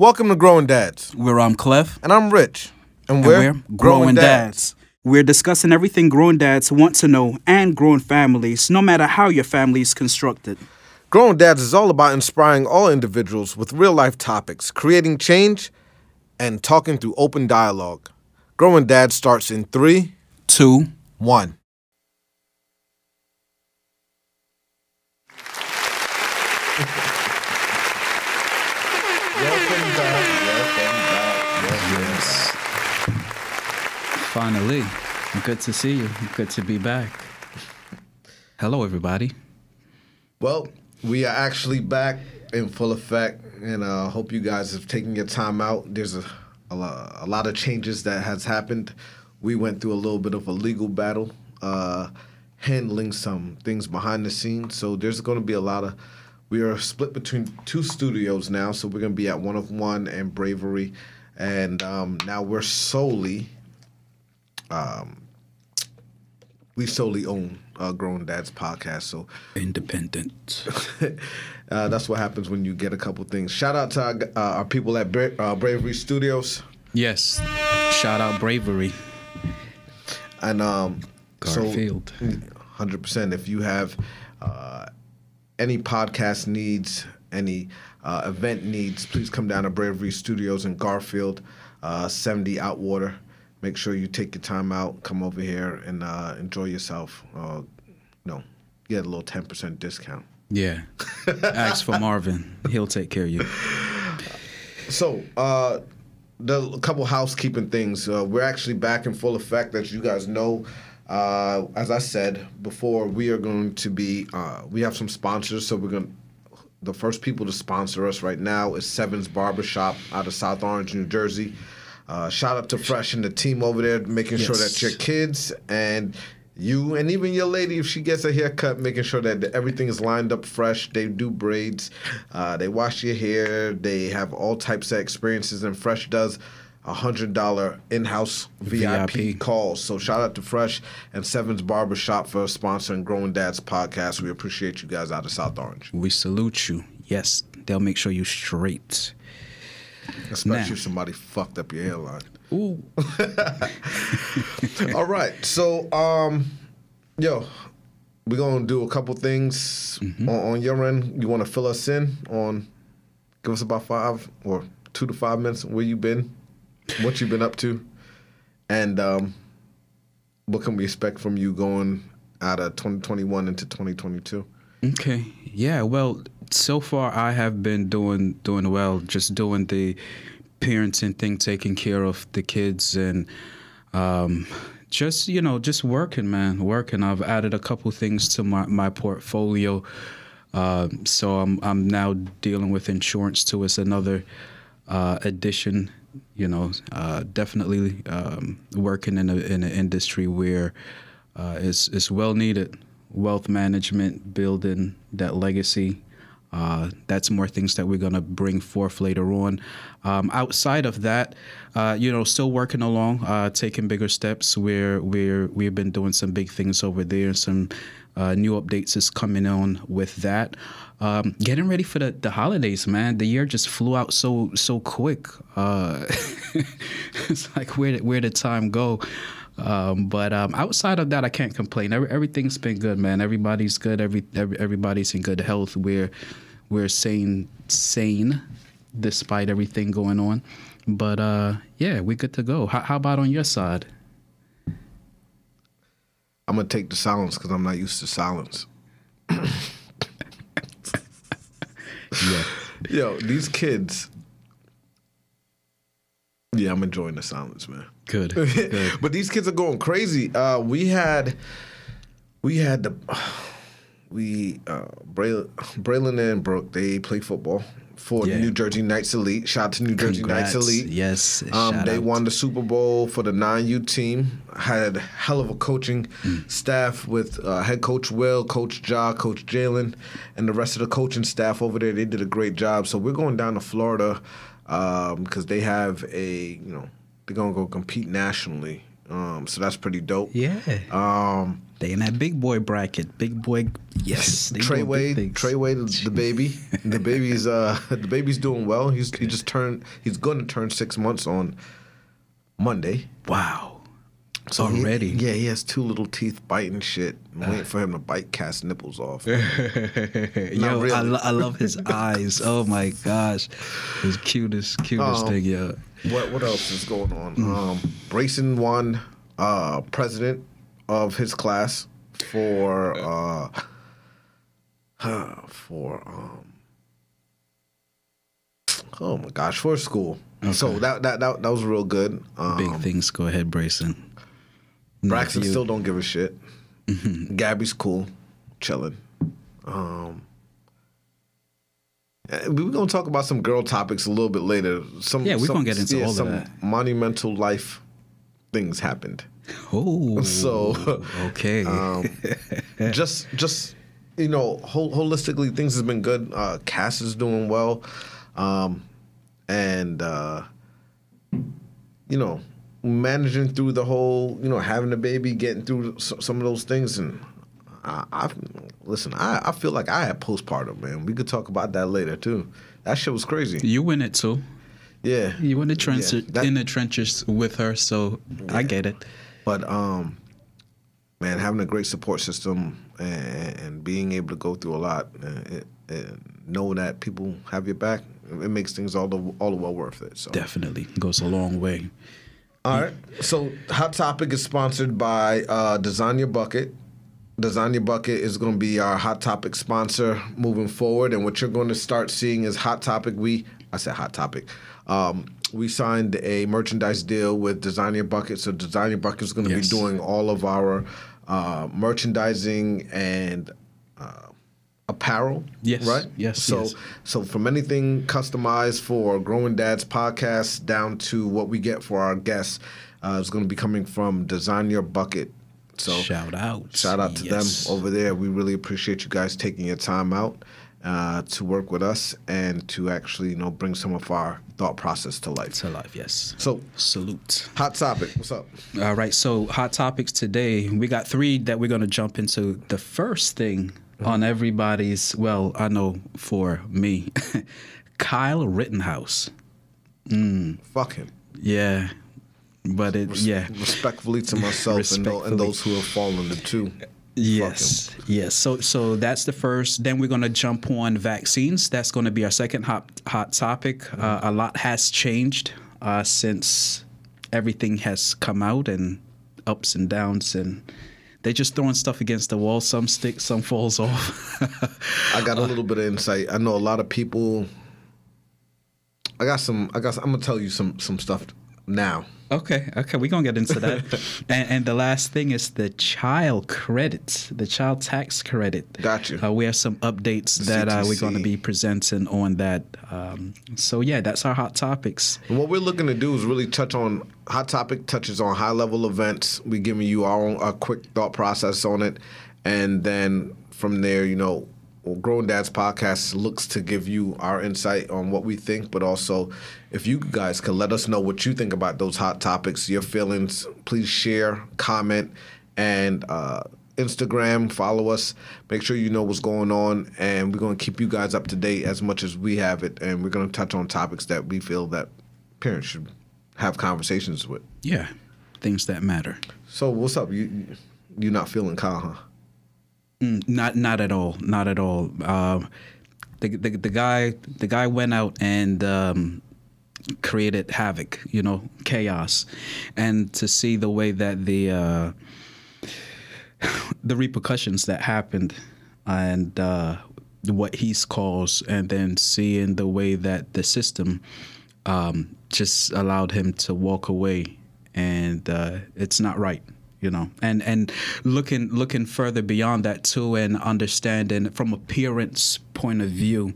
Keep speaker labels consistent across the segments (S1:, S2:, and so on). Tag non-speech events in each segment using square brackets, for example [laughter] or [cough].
S1: Welcome to Growing Dads.
S2: Where I'm Clef.
S1: And I'm Rich. And,
S2: And
S1: we're,
S2: we're Growing Dads. We're discussing everything grown dads want to know and growing families, no matter how your family is constructed.
S1: Growing Dads is all about inspiring all individuals with real life topics, creating change, and talking through open dialogue. Growing Dads starts in three,
S2: Two,
S1: one.
S3: Finally, good to see you. Good to be back. Hello, everybody.
S1: Well, we are actually back in full effect, and uh, hope you guys have taken your time out. There's a, a, lo- a lot of changes that has happened. We went through a little bit of a legal battle, uh, handling some things behind the scenes. So there's going to be a lot of. We are split between two studios now, so we're going to be at One of One and Bravery, and um, now we're solely we solely own uh, Grown Dads podcast. So
S2: independent. [laughs]
S1: uh, that's what happens when you get a couple things. Shout out to our, uh, our people at Bra- uh, Bravery Studios.
S3: Yes, shout out Bravery.
S1: And um,
S3: Garfield.
S1: hundred percent. If you have uh, any podcast needs, any uh, event needs, please come down to Bravery Studios in Garfield, uh, seventy Outwater. Make sure you take your time out, come over here and uh, enjoy yourself. Uh, no, get a little ten percent discount.
S3: Yeah. [laughs] Ask for Marvin. He'll take care of you.
S1: So, uh, the a couple housekeeping things. Uh, we're actually back in full effect, as you guys know. Uh, as I said before, we are going to be. Uh, we have some sponsors, so we're going. to The first people to sponsor us right now is Sevens Barbershop out of South Orange, New Jersey. Uh, shout out to Fresh and the team over there, making sure that your kids and you and even your lady, if she gets a haircut, making sure that everything is lined up fresh. They do braids, uh, they wash your hair, they have all types of experiences, and Fresh does a hundred dollar in house VIP,
S3: VIP.
S1: calls. So shout out to Fresh and Sevens Barbershop for sponsoring Growing Dads podcast. We appreciate you guys out of South Orange,
S3: We salute you. Yes, they'll make sure you straight.
S1: Especially
S3: Now.
S1: if somebody fucked up your hairline.
S3: Ooh. [laughs]
S1: All right. So, um, yo, we're gonna do a couple things on, on your end. You want to fill us in on? Give us about five or two to five minutes. Where you been? What you been up to? And um, what can we expect from you going out of 2021 into 2022?
S3: Okay. Yeah. Well, so far I have been doing doing well. Just doing the parenting thing, taking care of the kids, and um, just you know, just working, man, working. I've added a couple things to my my portfolio. Uh, so I'm I'm now dealing with insurance too. It's another uh, addition. You know, uh, definitely um, working in a in an industry where uh, it's it's well needed. Wealth management, building that legacy. Uh, that's more things that we're gonna bring forth later on. Um, outside of that, uh, you know, still working along, uh, taking bigger steps. We're we're we've been doing some big things over there. Some uh, new updates is coming on with that. Um, getting ready for the, the holidays, man. The year just flew out so so quick. Uh, [laughs] it's like where did where did time go? Um, but um, outside of that, I can't complain. Every, everything's been good, man. Everybody's good. Every, every everybody's in good health. We're we're sane sane despite everything going on. But uh, yeah, we're good to go. How, how about on your side?
S1: I'm gonna take the silence because I'm not used to silence. [laughs]
S3: Yeah.
S1: Yo, these kids. Yeah, I'm enjoying the silence, man.
S3: Good. [laughs] Good.
S1: but these kids are going crazy. Uh, we had, we had the, we uh, Braylon, Braylon and Brooke. They play football for
S3: Yeah.
S1: New Jersey Knights Elite. Shout out to New Jersey Knights Elite.
S3: Yes.
S1: Um, they
S3: out.
S1: won the Super Bowl for the 9U team. Had a hell of a coaching staff with uh, head coach Will, Coach Ja, Coach Jalen, and the rest of the coaching staff over there. They did a great job. So we're going down to Florida because they have a, you know, they're going to go compete nationally Um, so that's pretty dope.
S3: Yeah.
S1: Um,
S3: they in that big boy bracket. Big boy. Yes. They
S1: Trey
S3: doing
S1: Wade. Trey Wade, the [laughs] baby, the baby's uh, the baby's doing well. He's he just turned. He's going to turn six months on Monday.
S3: Wow.
S1: he-
S3: Already.
S1: yeah, he has two little teeth biting shit. I'm waiting for him to bite Cass nipples off. [laughs]
S3: Yo,
S1: really.
S3: I, lo- I love his [laughs] eyes. Oh my gosh, his cutest, cutest
S1: Um,
S3: thing. Yeah.
S1: What what else is going on? Um, Brayson won uh, president of his class for uh, for um, oh my gosh for school. So that, that that that was real good. Um,
S3: Big things. Go ahead, Brayson.
S1: Braxton still don't give a shit. Gabby's cool, chilling. Um, uh, we are gonna talk about some girl topics a little bit later. Some
S3: Yeah, we
S1: some-
S3: gonna get into all of
S1: some
S3: that.
S1: monumental life things happened.
S3: Oh. [laughs]
S1: So,
S3: okay.
S1: um, [laughs] just just you know, hol- holistically, things has been good. Uh, Cass is doing well, um, and uh, you know, managing through the whole, you know, having a baby, getting through s- some of those things, and I, I listen. I, I feel like I had postpartum, man. We could talk about that later too. That shit was crazy.
S3: you in it too.
S1: Yeah,
S3: You in the trenches,
S1: Yeah, that-
S3: in the trenches with her, so I get it.
S1: But um, man, having a great support system and, and being able to go through a lot, it, and know that people have your back, it makes things all the all the well worth it. So
S3: Definitely goes a long way.
S1: all right. So Hot Topic is sponsored by uh, Design Your Bucket. Design Your Bucket is going to be our Hot Topic sponsor moving forward, and what you're going to start seeing is Hot Topic. We I said Hot Topic. Um, we signed a merchandise deal with Design Your Bucket, so Design Your Bucket is going to
S3: Yes.
S1: be doing all of our uh, merchandising and uh, apparel.
S3: Yes,
S1: Right.
S3: yes,
S1: So
S3: yes.
S1: so from anything customized for Growing Dads podcast down to what we get for our guests, uh, is going to be coming from Design Your Bucket. So
S3: Shout out.
S1: shout out to
S3: Yes.
S1: them over there. We really appreciate you guys taking your time out uh, to work with us and to actually you know bring some of our thought process to life.
S3: To life, yes.
S1: So
S3: Salute.
S1: hot topic. What's up?
S3: All right, so hot topics today. We got three that we're going to jump into. The first thing on everybody's, well, I know for me, [laughs] Kyle Rittenhouse.
S1: Fuck him.
S3: Yeah, but it, yeah.
S1: Respectfully to myself and, tho- and those who have fallen into.
S3: Yes, yes. So, so that's the first. Then we're gonna jump on vaccines. That's gonna be our second hot hot topic. Uh, a lot has changed uh, since everything has come out, and ups and downs, and they're just throwing stuff against the wall. Some sticks, some falls [laughs] off.
S1: I got a little bit of insight. I know a lot of people. I got some. I got. I'm gonna tell you some some stuff now.
S3: okay, okay, we're gonna get into that. [laughs] and, and the last thing is the child credit, the child tax credit.
S1: Got you.
S3: Uh, we have some updates that uh, we're going to be presenting on that. Um, so yeah, that's our hot topics.
S1: And what we're looking to do is really touch on hot topic touches on high level events. We're giving you our own a quick thought process on it, and then from there, you know, Growing Dads podcast looks to give you our insight on what we think, but also if you guys can let us know what you think about those hot topics, your feelings, please share, comment, and. Uh, Instagram, follow us. Make sure you know what's going on, and we're going to keep you guys up to date as much as we have it. And we're going to touch on topics that we feel that parents should have conversations with.
S3: Yeah, things that matter.
S1: So, what's up? You you- you not feeling Kyle, huh?
S3: Mm, not not at all. Not at all. Um, the, the the guy the guy went out and um, created havoc. You know, chaos, and to see the way that the uh, [sighs] the repercussions that happened and uh, what he's caused, and then seeing the way that the system um, just allowed him to walk away, and uh, it's not right, you know. And and looking looking further beyond that too, and understanding from a parent's point of view,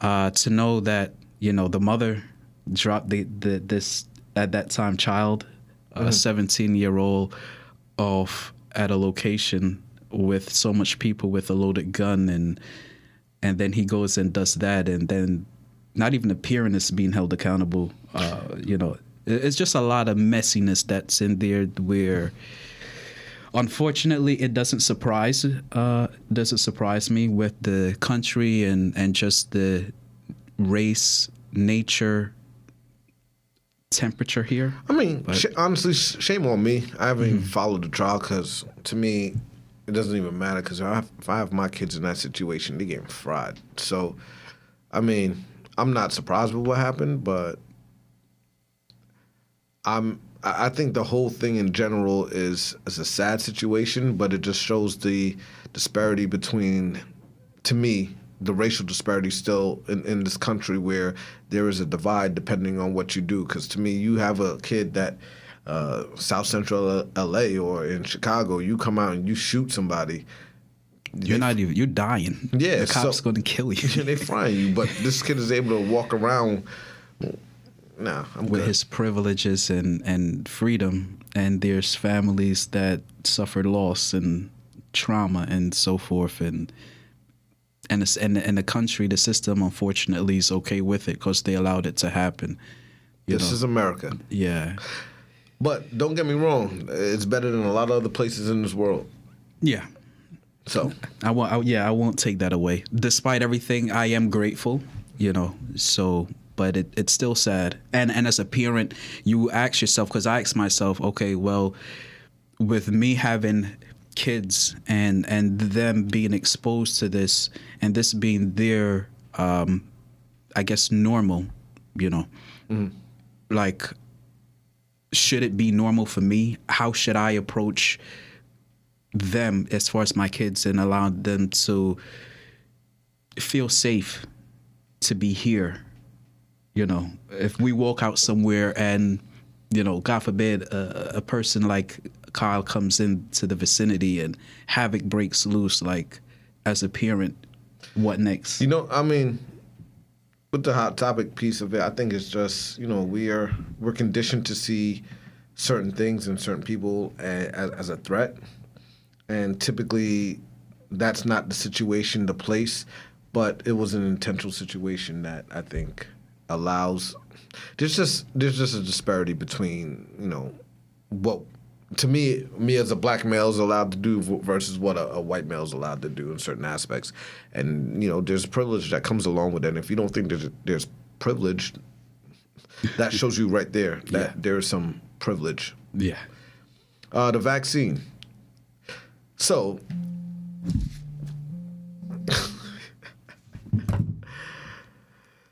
S3: uh, to know that you know the mother dropped the, the this at that time child, a 17 year old, off at a location with so much people with a loaded gun and and then he goes and does that and then not even the parent is being held accountable uh, you know it's just a lot of messiness that's in there where unfortunately it doesn't surprise uh, doesn't surprise me with the country and and just the race nature temperature here
S1: I mean, sh- honestly, sh- shame on me. I haven't
S3: Mm-hmm.
S1: even followed the trial because to me, it doesn't even matter. Because if, I have- if I have my kids in that situation, they're getting fried. So, I mean, I'm not surprised with what happened, but I'm. I think the whole thing in general is is a sad situation, but it just shows the disparity between, to me, the racial disparity still in, in this country where there is a divide depending on what you do. Because to me, you have a kid that uh, South Central L.A. or in Chicago, you come out and you shoot somebody.
S3: you're not even you're dying
S1: Yeah,
S3: the cops
S1: so-
S3: gonna kill you [laughs]
S1: they frying you, but this kid is able to walk around. Nah, I'm
S3: with
S1: good.
S3: his privileges and, and freedom and there's families that suffered loss and trauma and so forth and and it's, and, and the country the system unfortunately is okay with it because they allowed it to happen you
S1: this
S3: know
S1: is America.
S3: yeah
S1: But don't get me wrong, it's better than a lot of other places in this world.
S3: yeah
S1: So [laughs]
S3: I won't. I, yeah, I won't take that away. Despite everything, I am grateful. You know, so but it, it's still sad. And and as a parent, you ask yourself because I ask myself, okay, well, with me having kids and and them being exposed to this and this being their, um, I guess normal, you know, like should it be normal for me? How should I approach them as far as my kids and allow them to feel safe to be here? You know, if we walk out somewhere and, you know, God forbid, a, a person like Kyle comes into the vicinity and havoc breaks loose, like as a parent, what next?
S1: you know, I mean, with the hot topic piece of it, I think it's just you know we are we're conditioned to see certain things and certain people as, as a threat, and typically that's not the situation, the place, but it was an intentional situation that I think allows. There's just there's just a disparity between you know what to me me as a black male is allowed to do versus what a, a white male is allowed to do in certain aspects, and you know there's privilege that comes along with that. And if you don't think there's there's privilege, that shows you right there that
S3: Yeah.
S1: there is some privilege.
S3: Yeah.
S1: Uh, the vaccine. So.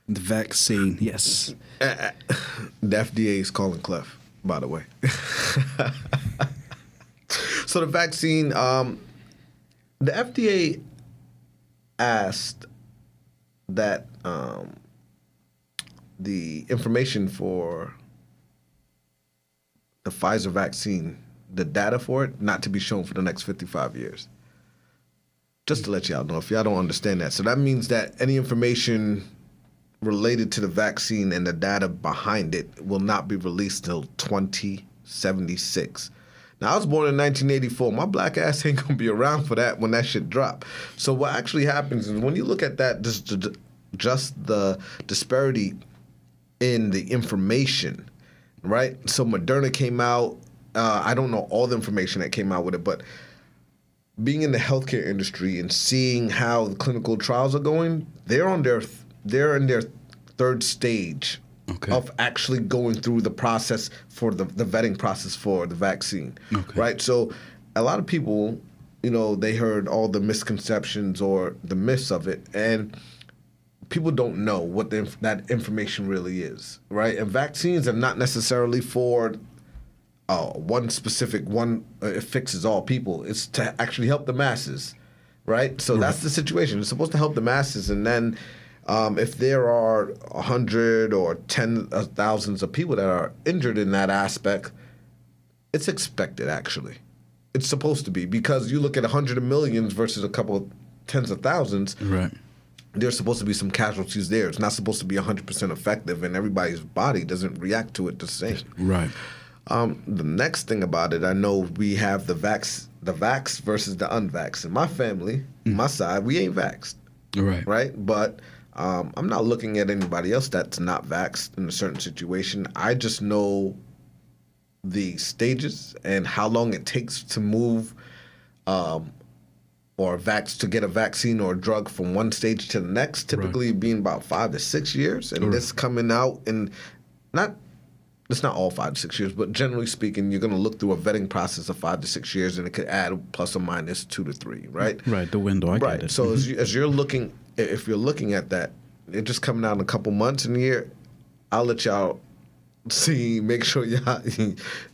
S3: The vaccine, yes. [laughs]
S1: The FDA is calling Clef, by the way. [laughs] so the vaccine, um, the FDA asked that um, the information for the Pfizer vaccine, the data for it, not to be shown for the next 55 years. Just to let y'all know, if y'all don't understand that. So that means that any information related to the vaccine and the data behind it will not be released till 2076. Now, I was born in 1984. My black ass [laughs] ain't gonna be around for that when that shit drop. So what actually happens is when you look at that, just just the disparity in the information, right? So Moderna came out. Uh, I don't know all the information that came out with it, but being in the healthcare industry and seeing how the clinical trials are going, they're on their they're in their third stage
S3: Okay.
S1: of actually going through the process for the, the vetting process for the vaccine.
S3: Okay.
S1: Right? So a lot of people, you know, they heard all the misconceptions or the myths of it and people don't know what the, inf- that information really is, right? And vaccines are not necessarily for uh, one specific one. Uh, it fixes all people. It's to actually help the masses, right? So that's the situation. It's supposed to help the masses, and then um, if there are a hundred or ten uh, thousands of people that are injured in that aspect, it's expected. Actually, it's supposed to be because you look at a hundred of millions versus a couple of tens of thousands
S3: Right.
S1: there's supposed to be some casualties there. It's not supposed to be 100% effective, and everybody's body doesn't react to it the same.
S3: Right.
S1: Um, the next thing about it, I know we have the vax, the vax versus the unvax. In my family, my side, we ain't vaxxed,
S3: Right.
S1: right? But Um, I'm not looking at anybody else that's not vaxxed in a certain situation. I just know the stages and how long it takes to move um, or vax to get a vaccine or a drug from one stage to the next. Typically, being about five to six years, and this coming out in not it's not all five to six years, but generally speaking, you're going to look through a vetting process of five to six years, and it could add plus or minus two to three, right?
S3: Right, the window. I
S1: right. So as, you, as you're looking, if you're looking at that, it just coming out in a couple months in a year. I'll let y'all see. Make sure [laughs] y'all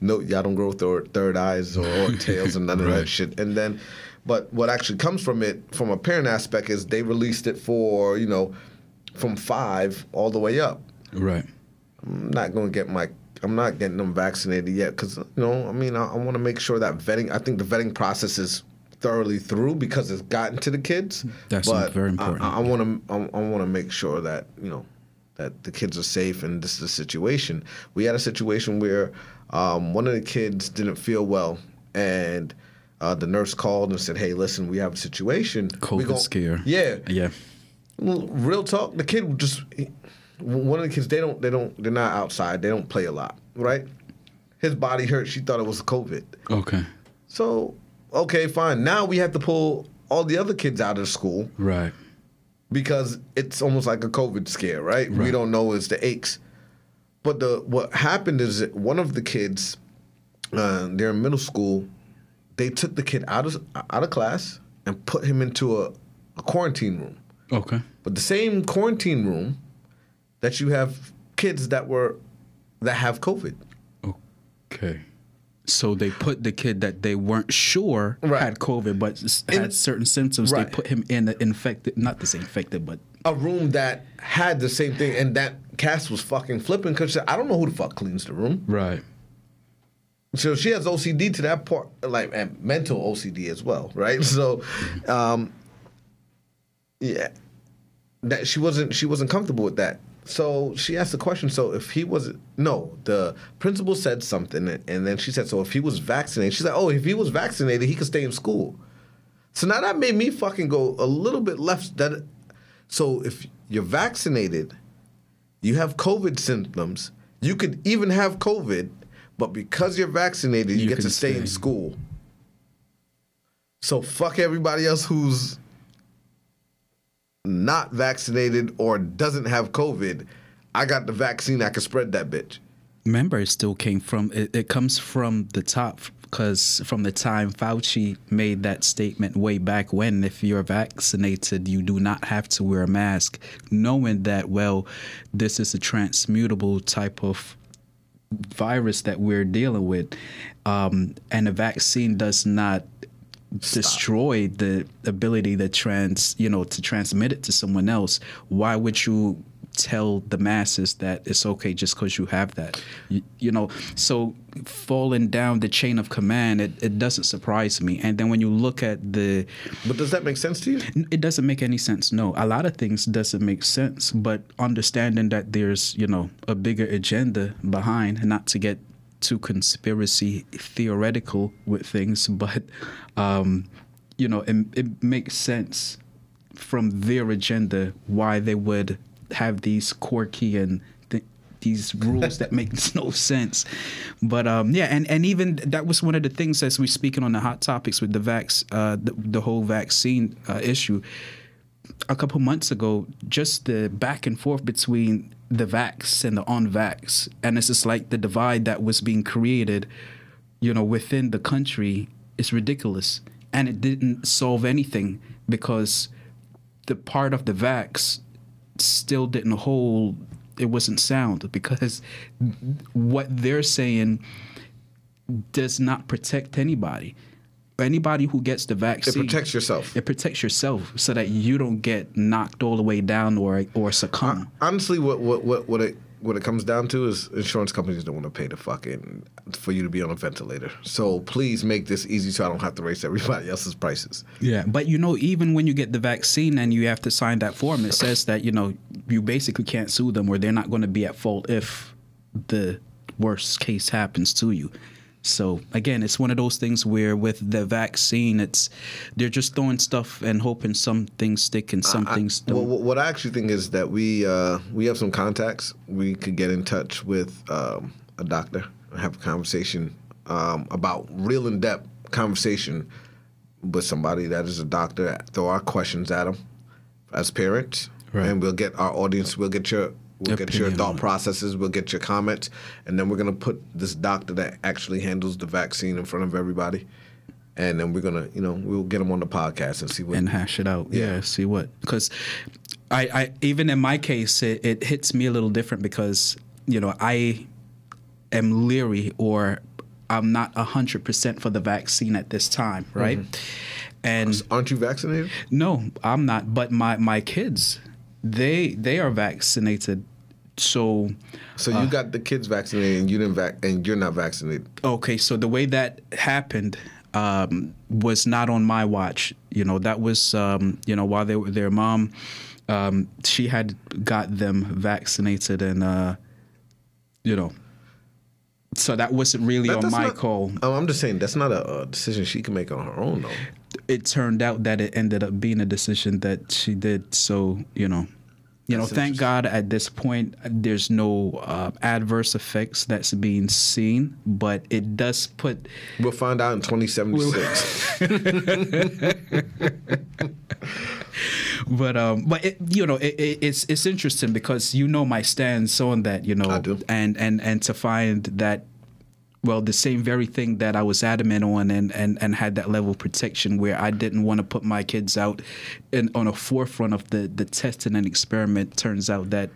S1: no y'all don't grow third, third eyes or, or [laughs] tails and none of that shit. And then, but what actually comes from it, from a parent aspect, is they released it for you know, from five all the way up.
S3: right.
S1: I'm not going to get my. I'm not getting them vaccinated yet because you know. I mean, I, I want to make sure that vetting. I think the vetting process is thoroughly through because it's gotten to the kids.
S3: That's
S1: but
S3: very important.
S1: I want to. I, want to make sure that you know that the kids are safe and this is a situation. We had a situation where um, one of the kids didn't feel well and. Uh, the nurse called and said, "Hey, listen, we have a situation.
S3: COVID
S1: gon-
S3: scare.
S1: Yeah,
S3: Yeah.
S1: real talk. The kid just one of the kids. They don't. They don't. They're not outside. They don't play a lot, right? His body hurt. She thought it was COVID.
S3: Okay.
S1: So okay, fine. Now we have to pull all the other kids out of school
S3: Right.
S1: because it's almost like a COVID scare, right? We don't know it's the aches. But the what happened is that one of the kids, uh, they're in middle school. They took the kid out of out of class and put him into a, a quarantine room.
S3: Okay.
S1: But the same quarantine room that you have kids that were that have COVID.
S3: Okay. So they put the kid that they weren't sure
S1: Right.
S3: had COVID, but s-
S1: In-
S3: had certain symptoms.
S1: Right.
S3: They put him in the infected, not the same infected, but
S1: A room that had the same thing, and that Cass was fucking flipping because I don't know who the fuck cleans the room.
S3: right.
S1: So she has OCD to that part, like and mental OCD as well, right? [laughs] So, um, yeah, that she wasn't she wasn't comfortable with that. So she asked the question. So if he was no, the principal said something, and then she said, so if he was vaccinated, she said, oh, if he was vaccinated, he could stay in school. So now that made me fucking go a little bit left. That so if you're vaccinated, you have COVID symptoms. You could even have COVID, but because you're vaccinated, you,
S3: You
S1: get to
S3: can
S1: stay, in school. So fuck everybody else who's not vaccinated or doesn't have COVID. I got the vaccine. I can spread that bitch.
S3: Remember, it still came from. It, it comes from the top because from the time Fauci made that statement way back when, if you're vaccinated, you do not have to wear a mask, knowing that well, this is a transmutable type of virus that we're dealing with, um, and a vaccine does not destroy the ability to trans you know to transmit it to someone else why would you tell the masses that it's okay just because you have that? You, you know so falling down the chain of command it, it doesn't surprise me. And then when you look at the
S1: But does that make sense to you?
S3: it doesn't make any sense no. A lot of things doesn't make sense but understanding that there's you know a bigger agenda behind not to get too conspiracy theoretical with things [laughs] but um you know it, it makes sense from their agenda why they would have these quirky and th- these rules that make [laughs] no sense. But um, yeah, and, and even that was one of the things as we speaking on the hot topics with the vax, uh, the, the whole vaccine uh, issue. A couple months ago, just the back and forth between the vax and the unvax, and it's just like the divide that was being created, you know, within the country is ridiculous, and it didn't solve anything because the part of the vax still didn't hold. It wasn't sound [laughs] because what they're saying does not protect anybody anybody who gets the vaccine, It
S1: protects yourself.
S3: it protects yourself so that you don't get knocked all the way down or or succumb
S1: Honestly, what what what what it what it comes down to is insurance companies don't want to pay the fucking for you to be on a ventilator. So please make this easy so I don't have to raise everybody [laughs] else's prices.
S3: Yeah, but you know, even when you get the vaccine and you have to sign that form, it says that you know you basically can't sue them, or they're not going to be at fault if the worst case happens to you. So again, it's one of those things where with the vaccine, it's they're just throwing stuff and hoping some things stick and some
S1: I-
S3: things don't.
S1: what- what I actually think is that we uh, we have some contacts. We could get in touch with um, a doctor and have a conversation um, about real in depth conversation with somebody that is a doctor. Throw our questions at them as parents,
S3: Right.
S1: and we'll get our audience. We'll get your we'll get your thought processes. We'll get your comments, and then we're gonna put this doctor that actually handles the vaccine in front of everybody. And then we're gonna, you know, we'll get them on the podcast and see what
S3: and hash it out.
S1: Yeah.
S3: Yeah, see what because I, I even in my case it, it hits me a little different because you know I am leery or I'm not hundred percent for the vaccine at this time, mm-hmm. right? And
S1: Aren't you vaccinated?
S3: no, I'm not. But my my kids, they they are vaccinated. So
S1: So
S3: Uh.
S1: you got the kids vaccinated and you didn't vac- and you're not vaccinated.
S3: okay, so the way that happened um, was not on my watch. You know, that was um, you know while they were their mom, um, she had got them vaccinated, and uh, you know, so that wasn't really
S1: That-
S3: on my
S1: not-
S3: call.
S1: Oh, I'm just saying that's not a, a decision she can make on her own though.
S3: It turned out that it ended up being a decision that she did. So you know. You know, thank God at this point there's no uh, adverse effects that's being seen, but it does put
S1: We'll find out in 2076. [laughs]
S3: but um but it, you know it, it, it's it's interesting because you know my stance on that you know
S1: I do.
S3: and and and to find that well the same very thing that I was adamant on and and and had that level of protection where I didn't want to put my kids out in on a forefront of the the testing and experiment turns out that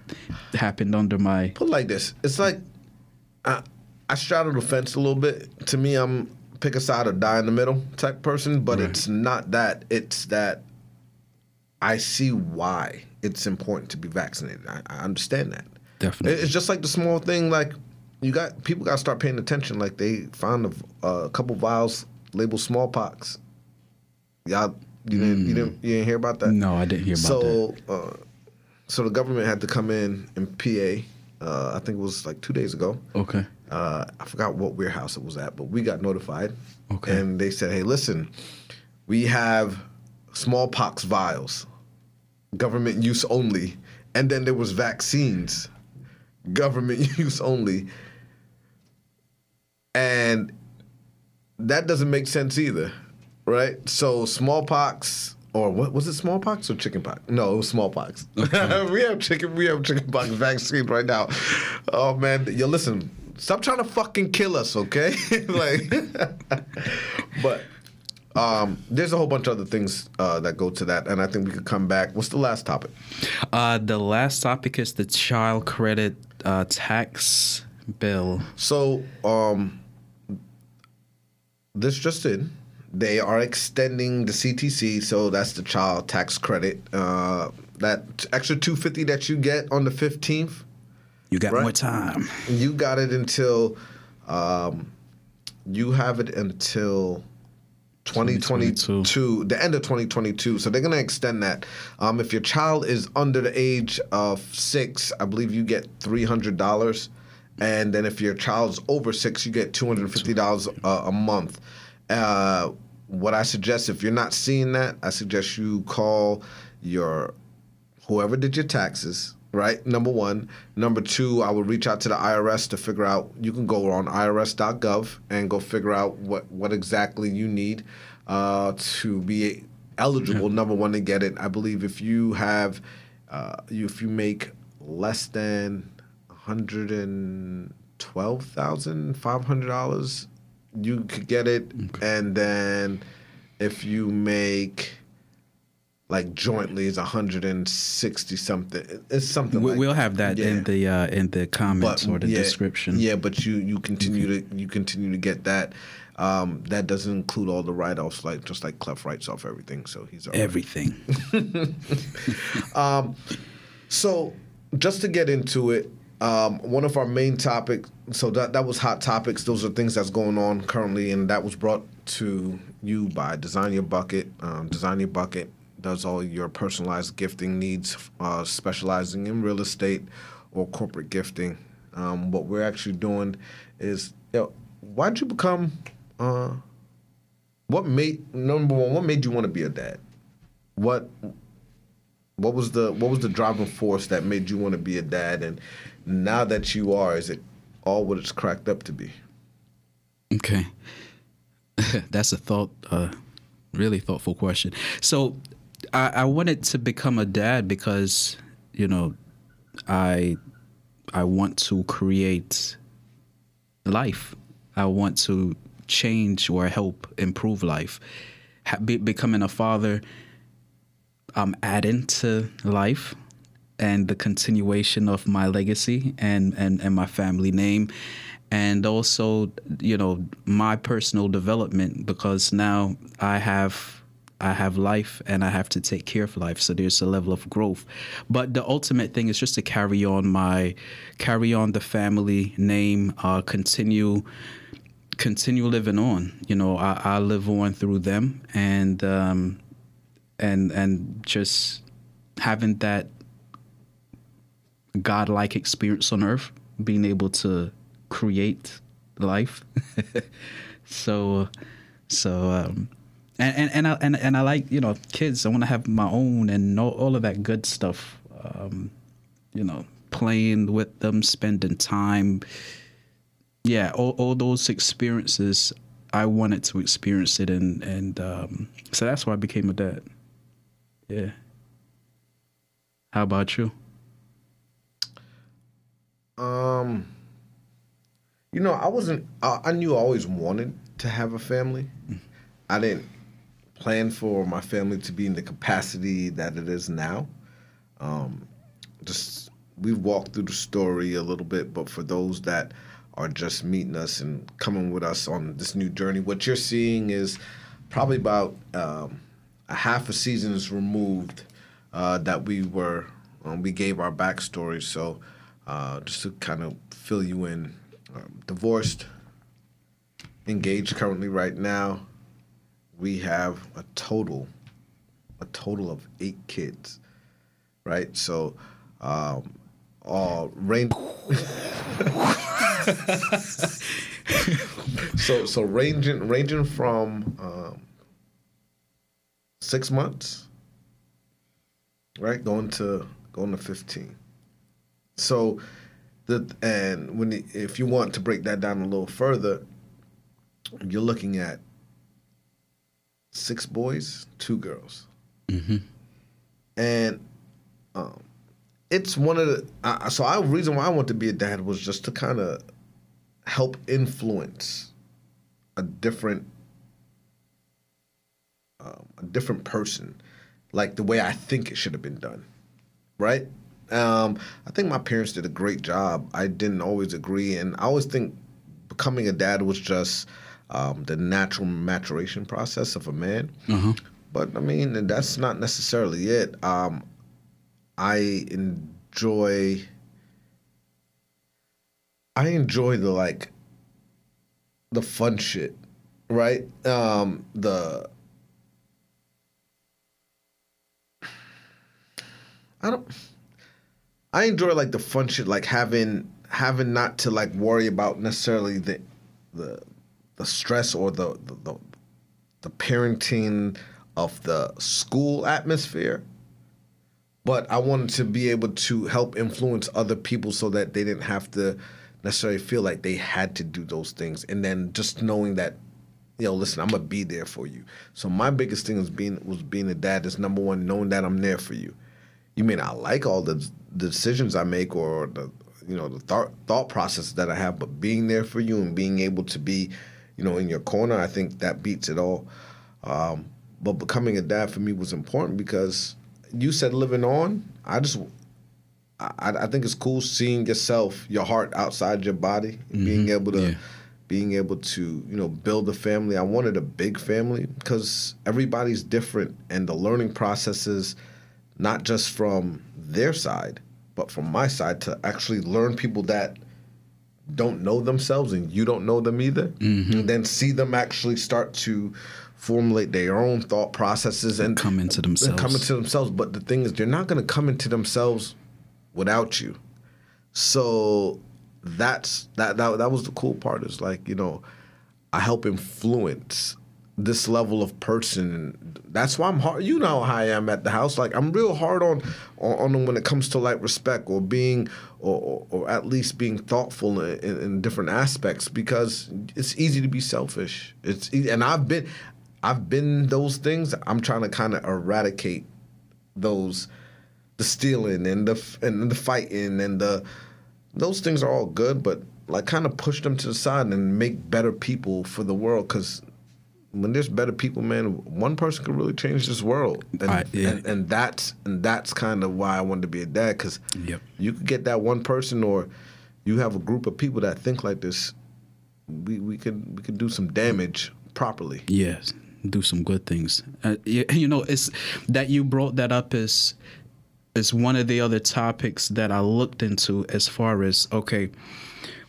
S3: happened under my
S1: Put it like this: it's like I, I straddle the fence a little bit. To me, I'm pick a side or die in the middle type person, but it's not that. It's that I see why it's important to be vaccinated. I, I understand that.
S3: Definitely.
S1: It's just like the small thing, like you got people got to start paying attention. Like they found a, a couple vials labeled smallpox. Y'all, you didn't, you didn't, you didn't hear about that?
S3: No, I didn't hear about
S1: so, uh, so the government had to come in in PA. Uh, I think it was like two days ago.
S3: okay
S1: Uh, I forgot what warehouse it was at, but we got notified.
S3: Okay.
S1: And they said, "Hey, listen, we have smallpox vials, government use only, and then there was vaccines, government [laughs] use only, and that doesn't make sense either, right? So smallpox." Or what was it? Smallpox or chickenpox? No, it was smallpox. [laughs] we have chicken. We have chickenpox vaccine right now. Oh man, yo, listen. Stop trying to fucking kill us, okay? [laughs] like, [laughs] but um, there's a whole bunch of other things uh, that go to that, and I think we could come back. What's the last topic?
S3: uh the last topic is the child credit uh tax bill
S1: So, um, this just in. They are extending the CTC, so that's the child tax credit. Uh, that extra two fifty that you get on the fifteenth,
S3: you got
S1: Right.
S3: more time
S1: you got it until um, you have it until 2022, the end of 2022. So they're going to extend that. Um, if your child is under the age of six, I believe you get $300. And then if your child's over six, you get $250 a, a month. Uh, what I suggest, if you're not seeing that, I suggest you call your whoever did your taxes, right? Number one. Number two, I would reach out to the IRS to figure out. You can go on irs.gov and go figure out what what exactly you need uh, to be eligible. Number one, to get it. I believe if you have, uh, you, if you make less than hundred and twelve thousand five hundred dollars, you could get it. And then if you make like jointly is 160 something. It's something.
S3: We,
S1: like
S3: we'll have that
S1: Yeah.
S3: in the uh, in the comments or the
S1: yeah,
S3: description.
S1: Yeah, but you you continue to you continue to get that. Um, that doesn't include all the write offs, like just like Clef writes off everything, so he's all right.
S3: Everything. [laughs]
S1: So, just to get into it, um, one of our main topics. So that that was hot topics. Those are things that's going on currently, and that was brought to you by Design Your Bucket. Um, Design Your Bucket does all your personalized gifting needs, uh, specializing in real estate or corporate gifting. Um, what we're actually doing is, you know, why'd you become? Uh, what made number one? What made you want to be a dad? What what was the what was the driving force that made you want to be a dad? And now that you are, is it all what it's cracked up to be?
S3: Okay, [laughs] that's a thought, uh, really thoughtful question. So, I, I wanted to become a dad because you know, I I want to create life. I want to change or help improve life. Be, becoming a father, I'm adding to life and the continuation of my legacy and, and, and my family name. And also, you know, my personal development because now I have I have life and I have to take care of life. So there's a level of growth. But the ultimate thing is just to carry on my carry on the family name, uh, continue continue living on. You know, I, I live on through them and um, and and just having that godlike experience on earth, being able to create life. [laughs] so so um, and and and I, and, and I like you know kids. I want to have my own and all, all of that good stuff. Um, you know, playing with them, spending time. Yeah, all, all those experiences. I wanted to experience it, and and um, so that's why I became a dad. Yeah. How about you?
S1: Um, you know, I wasn't. I, I knew I always wanted to have a family. I didn't plan for my family to be in the capacity that it is now. Um, just we've walked through the story a little bit, but for those that are just meeting us and coming with us on this new journey, what you're seeing is probably about um, a half a season is removed uh, that we were um, we gave our backstory. So uh, just to kind of fill you in, um, divorced, engaged currently right now we have a total, a total of eight kids, right? So, um, all range. [laughs] so so ranging ranging from um, six months, right, going to going to fifteen. So, the and when the, if you want to break that down a little further, you're looking at six boys, two girls.
S3: Mm-hmm.
S1: And um, it's one of the. Uh, so, I reason why I want to be a dad was just to kind of help influence a different, um, a different person, like the way I think it should have been done, right? Um, I think my parents did a great job. I didn't always agree, and I always think becoming a dad was just um, the natural maturation process of a man.
S3: Uh-huh.
S1: But I mean, that's not necessarily it. Um, I enjoy. I enjoy the like. The fun shit, right? Um, the. I don't. I enjoy like the fun shit, like having having not to like worry about necessarily the the the stress or the the, the, the parenting of the school atmosphere but I wanted to be able to help influence other people so that they didn't have to necessarily feel like they had to do those things. And then just knowing that, you know, listen, I'm gonna be there for you. So my biggest thing was being was being a dad is number one, knowing that I'm there for you. You may not like all the, the decisions I make or the you know the thought thought process that I have, but being there for you and being able to be, you know, in your corner, I think that beats it all. Um, but becoming a dad for me was important because you said living on. I just, I, I think it's cool seeing yourself, your heart outside your body, and being able to,
S3: Yeah.
S1: being able to, you know, build a family. I wanted a big family because everybody's different, and the learning processes, not just from their side, but from my side, to actually learn people that don't know themselves and you don't know them either, mm-hmm. and then see them actually start to formulate their own thought processes and
S3: Come into
S1: and
S3: themselves.
S1: come into themselves. But the thing is, they're not going to come into themselves without you. So that's that that that was the cool part. Is like you know, I help influence this level of person. That's why I'm hard. You know how I am at the house. Like I'm real hard on on, on them when it comes to like respect or being or or, or at least being thoughtful in, in, in, different aspects because it's easy to be selfish. It's and I've been I've been those things. I'm trying to kind of eradicate those the stealing and the and the fighting and the those things are all good, but like kind of push them to the side and make better people for the world because when there's better people, man, one person can really change this world, and I, yeah. and, and, that's and that's kind of why I wanted to be a dad because yep. you could get that one person, or you have a group of people that think like this. We we could we could do some damage properly.
S3: Yes, do some good things. Uh, you, [laughs] you know, it's that you brought that up is is one of the other topics that I looked into as far as okay,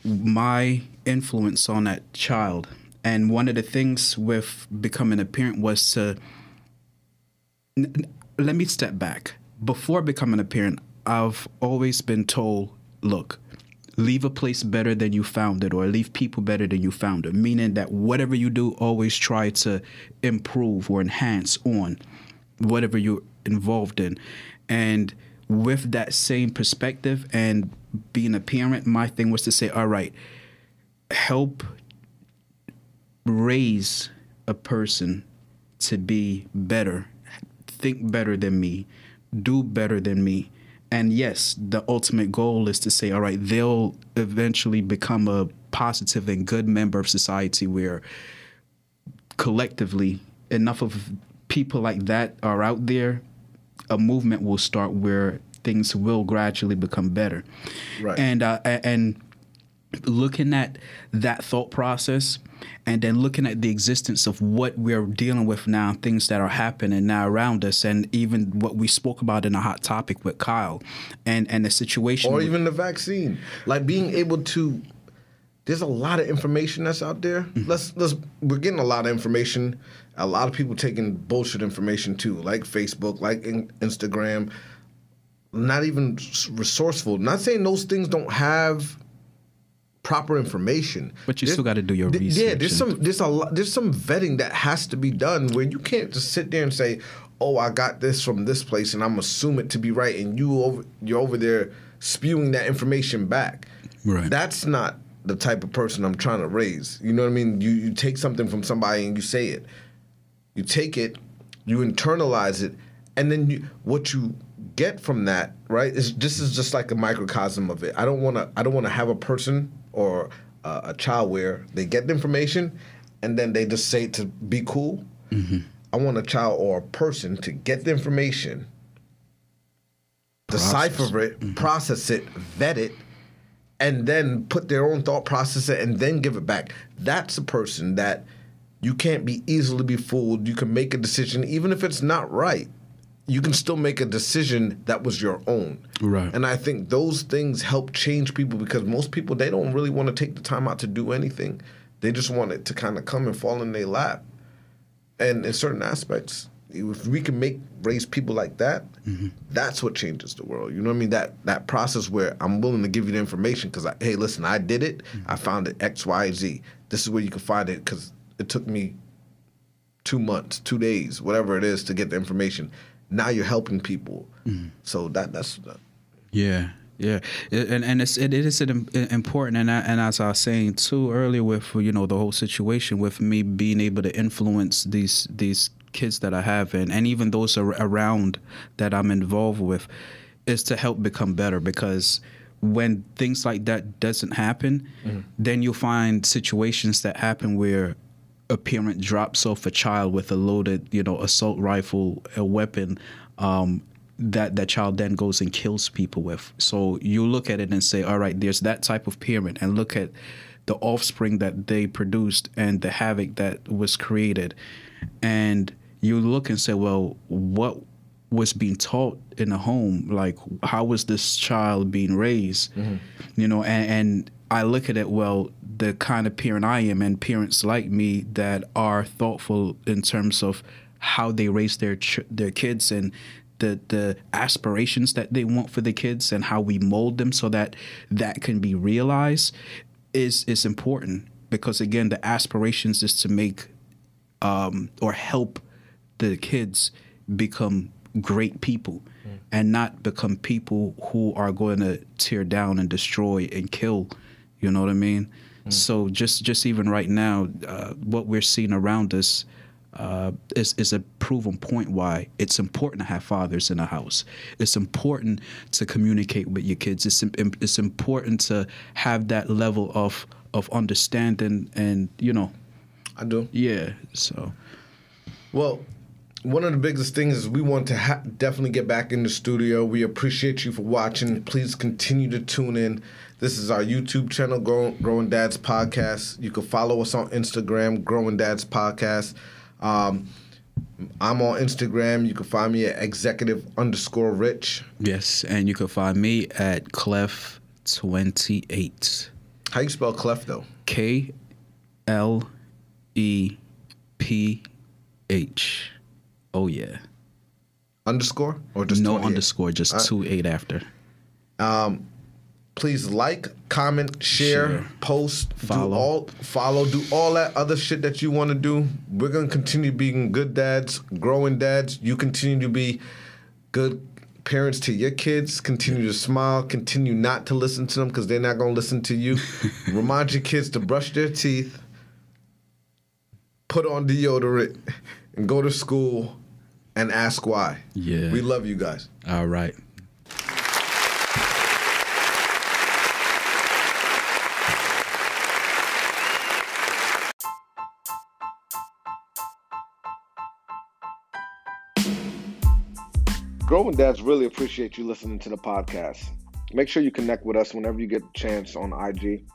S3: my influence on that child and one of the things with becoming a parent was to let me step back. Before becoming a parent, I've always been told, look, leave a place better than you found it or leave people better than you found it meaning that whatever you do always try to improve or enhance on whatever you're involved in and with that same perspective and being a parent my thing was to say all right help raise a person to be better, think better than me, do better than me. And yes, the ultimate goal is to say, all right, they'll eventually become a positive and good member of society where collectively enough of people like that are out there, a movement will start where things will gradually become better. Right. And uh, and looking at that thought process and then looking at the existence of what we're dealing with now, things that are happening now around us, and even what we spoke about in a hot topic with Kyle, and and the situation,
S1: or even the vaccine, like being able to. There's a lot of information that's out there. Mm-hmm. Let's let's we're getting a lot of information. A lot of people taking bullshit information too, like Facebook, like Instagram. Not even resourceful. Not saying those things don't have proper information.
S3: But you there's, still got to do your research.
S1: Yeah, there's some there's a lot, there's some vetting that has to be done where you can't just sit there and say, "Oh, I got this from this place," and I'm assume it to be right, and you over you're over there spewing that information back. Right. That's not the type of person I'm trying to raise. You know what I mean? You you take something from somebody and you say it. You take it, you internalize it, and then you, what you get from that, right? Is this is just like a microcosm of it. I don't want to I don't want to have a person or uh, a child where they get the information and then they just say to be cool. Mm-hmm. I want a child or a person to get the information, process. decipher it, mm-hmm. process it, vet it, and then put their own thought process it and then give it back. That's a person that you can't be easily be fooled. You can make a decision even if it's not right you can still make a decision that was your own.
S3: Right.
S1: And I think those things help change people because most people they don't really want to take the time out to do anything. They just want it to kind of come and fall in their lap. And in certain aspects, if we can make raise people like that, mm-hmm. that's what changes the world. You know what I mean? That that process where I'm willing to give you the information because hey, listen, I did it. Mm-hmm. I found it X, Y, Z. This is where you can find it because it took me two months, two days, whatever it is, to get the information now you're helping people. Mm. So that that's
S3: yeah. Yeah, and and it's it is important, and I, and as I was saying too earlier, with you know the whole situation with me being able to influence these these kids that I have, and and even those around that I'm involved with, is to help become better because when things like that doesn't happen, mm-hmm. then you'll find situations that happen where a parent drops off a child with a loaded, you know, assault rifle, a weapon, um, that that child then goes and kills people with. So you look at it and say, all right, there's that type of parent, and look at the offspring that they produced and the havoc that was created, and you look and say, well, what was being taught in the home? Like, how was this child being raised? Mm-hmm. You know, and, and I look at it, well, the kind of parent I am and parents like me that are thoughtful in terms of how they raise their ch- their kids and the the aspirations that they want for the kids and how we mold them so that that can be realized is is important because again the aspirations is to make um, or help the kids become great people mm. and not become people who are going to tear down and destroy and kill you know what i mean mm. so just just even right now uh, what we're seeing around us uh, is, is a proven point why it's important to have fathers in the house. It's important to communicate with your kids. It's, it's important to have that level of of understanding and you know.
S1: I do.
S3: Yeah. So.
S1: Well, one of the biggest things is we want to ha- definitely get back in the studio. We appreciate you for watching. Please continue to tune in. This is our YouTube channel, Grow- Growing Dads Podcast. You can follow us on Instagram, Growing Dads Podcast. Um, I'm on Instagram. You can find me at executive underscore rich.
S3: Yes, and you can find me at Kleph28.
S1: How you spell Kleph though?
S3: K L E P H. Oh yeah.
S1: Underscore or just
S3: no underscore, just two eight after.
S1: Um, please like, comment, share, share. post, follow. do all follow, do all that other shit that you want to do. We're gonna continue being good dads, growing dads. You continue to be good parents to your kids. Continue to smile. Continue not to listen to them because they're not gonna listen to you. [laughs] Remind your kids to brush their teeth, put on deodorant, and go to school and ask why.
S3: Yeah.
S1: We love you guys.
S3: All right.
S1: Growing Dads really appreciate you listening to the podcast. Make sure you connect with us whenever you get a chance on IG.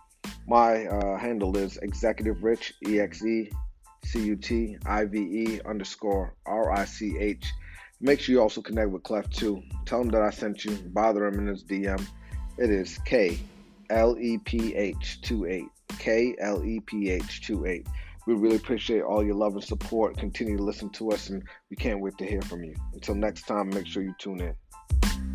S1: My uh, handle is executive rich, E X E C U T I V E underscore R I C H. Make sure you also connect with Kleph too. Tell him that I sent you. Bother him in his DM. It is K L E P H 2 8. K L E P H 2 8. We really appreciate all your love and support. Continue to listen to us, and we can't wait to hear from you. Until next time, make sure you tune in.